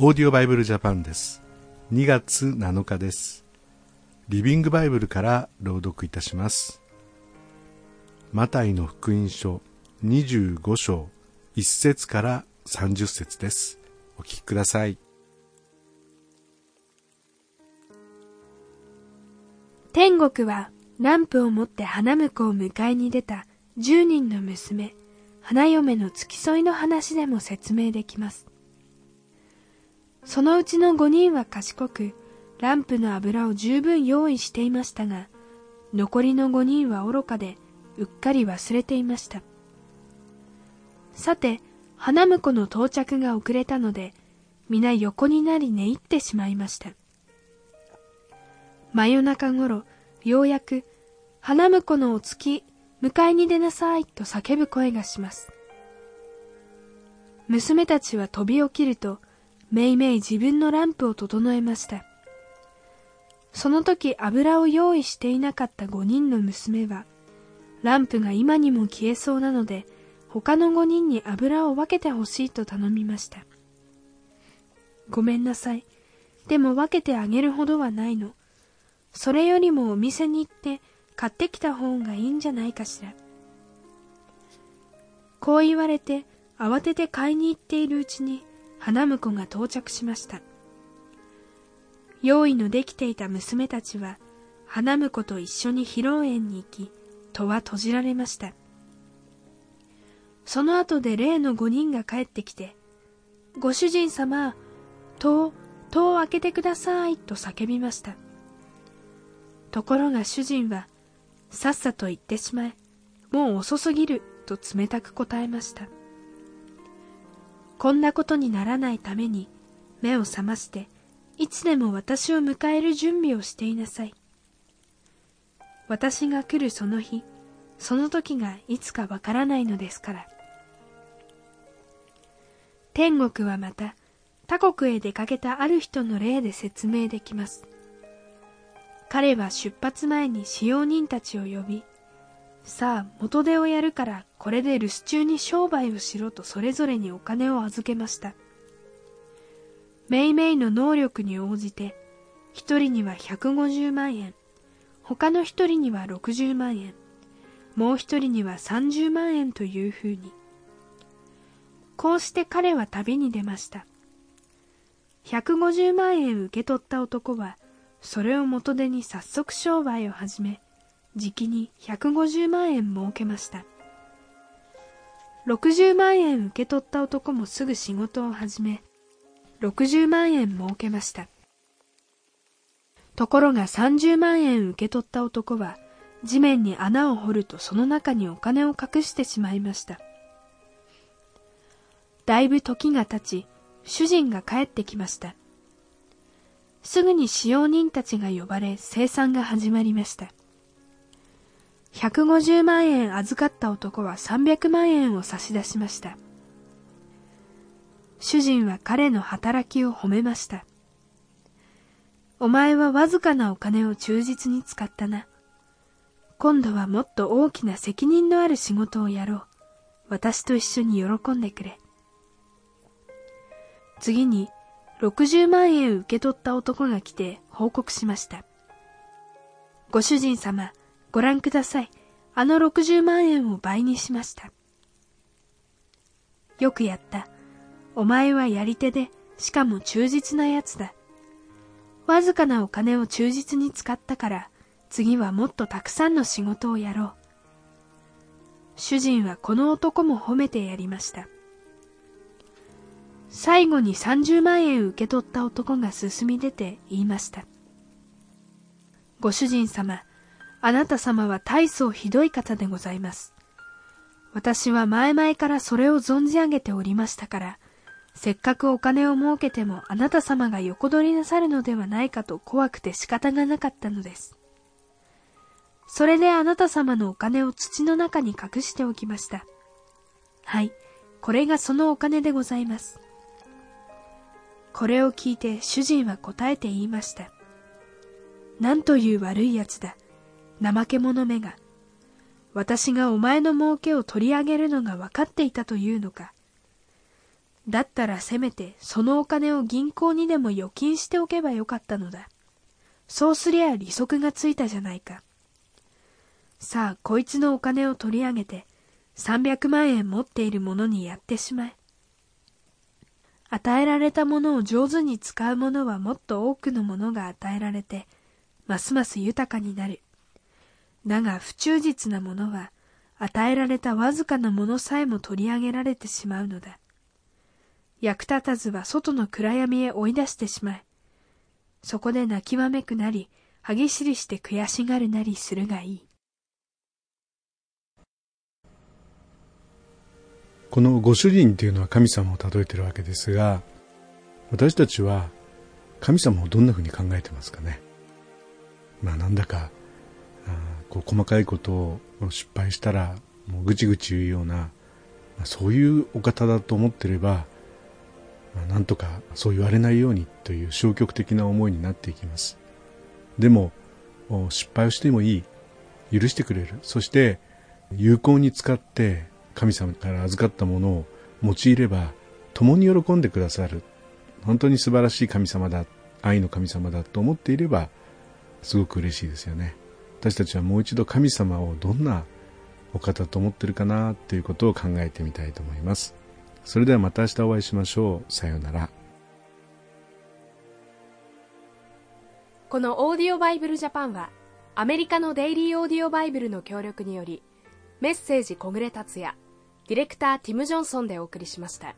オーディオバイブルジャパンです。2月7日です。リビングバイブルから朗読いたします。マタイの福音書25章1節から30節です。お聞きください。天国はランプを持って花婿を迎えに出た10人の娘花嫁の付き添いの話でも説明できます。そのうちの5人は賢くランプの油を十分用意していましたが残りの5人は愚かでうっかり忘れていましたさて花婿の到着が遅れたので皆横になり寝入ってしまいました真夜中ごろようやく花婿のお月迎えに出なさいと叫ぶ声がします。娘たちは飛び起きると、めいめい自分のランプを整えました。その時油を用意していなかった五人の娘は、ランプが今にも消えそうなので、他の五人に油を分けてほしいと頼みました。ごめんなさい。でも分けてあげるほどはないの。それよりもお店に行って買ってきた方がいいんじゃないかしら。こう言われて慌てて買いに行っているうちに花婿が到着しました。用意のできていた娘たちは花婿と一緒に披露宴に行き、戸は閉じられました。その後で例の五人が帰ってきて、ご主人様、戸を、戸を開けてくださいと叫びました。ところが主人はさっさと行ってしまえ。もう遅すぎる、と冷たく答えました。こんなことにならないために、目を覚まして、いつでも私を迎える準備をしていなさい。私が来るその日、その時がいつかわからないのですから。天国はまた、他国へ出かけたある人の例で説明できます。彼は出発前に使用人たちを呼び、さあ元手をやるからこれで留守中に商売をしろとそれぞれにお金を預けました。めいめいの能力に応じて、一人には150万円、他の一人には60万円、もう一人には30万円というふうに。こうして彼は旅に出ました。150万円受け取った男は、それを元手に早速商売を始め、じきに150万円儲けました。60万円受け取った男もすぐ仕事を始め、60万円儲けました。ところが30万円受け取った男は、地面に穴を掘るとその中にお金を隠してしまいました。だいぶ時が経ち、主人が帰ってきました。すぐに使用人たちが呼ばれ生産が始まりました。150万円預かった男は300万円を差し出しました。主人は彼の働きを褒めました。お前はわずかなお金を忠実に使ったな。今度はもっと大きな責任のある仕事をやろう。私と一緒に喜んでくれ。次に60万円受け取った男が来て報告しました。ご主人様、ご覧ください。あの60万円を倍にしました。よくやった。お前はやり手で、しかも忠実なやつだ。わずかなお金を忠実に使ったから、次はもっとたくさんの仕事をやろう。主人はこの男も褒めてやりました。最後に30万円受け取った男が進み出て言いました。ご主人様、あなた様は大層ひどい方でございます。私は前々からそれを存じ上げておりましたから、せっかくお金を儲けてもあなた様が横取りなさるのではないかと怖くて仕方がなかったのです。それであなた様のお金を土の中に隠しておきました。はい、これがそのお金でございます。これを聞いて主人は答えて言いました。なんという悪い奴だ。怠け者めが。私がお前の儲けを取り上げるのが分かっていたというのか。だったらせめてそのお金を銀行にでも預金しておけばよかったのだ。そうすりゃ利息がついたじゃないか。さあ、こいつのお金を取り上げて、300万円持っているものにやってしまえ。与えられたものを上手に使う者はもっと多くのものが与えられて、ますます豊かになる。だが不忠実な者は、与えられたわずかなものさえも取り上げられてしまうのだ。役立たずは外の暗闇へ追い出してしまえ。そこで泣きわめくなり、歯ぎしりして悔しがるなりするがいい。このご主人というのは神様を例えてるわけですが、私たちは神様をどんなふうに考えてますかね。まあなんだか、こう細かいことを失敗したらもうぐちぐち言うような、ま、そういうお方だと思ってれば、ま、なんとかそう言われないようにという消極的な思いになっていきます。でも、失敗をしてもいい。許してくれる。そして、有効に使って神様から預かったものを用いれば、共に喜んでくださる。本当に素晴らしい神様だ。愛の神様だと思っていれば、すごく嬉しいですよね。私たちはもう一度神様をどんなお方と思ってるかなっていうことを考えてみたいと思います。それではまた明日お会いしましょう。さようなら。このオーディオバイブルジャパンはアメリカのデイリーオーディオバイブルの協力によりメッセージ小暮達也ディレクターティム・ジョンソンでお送りしました。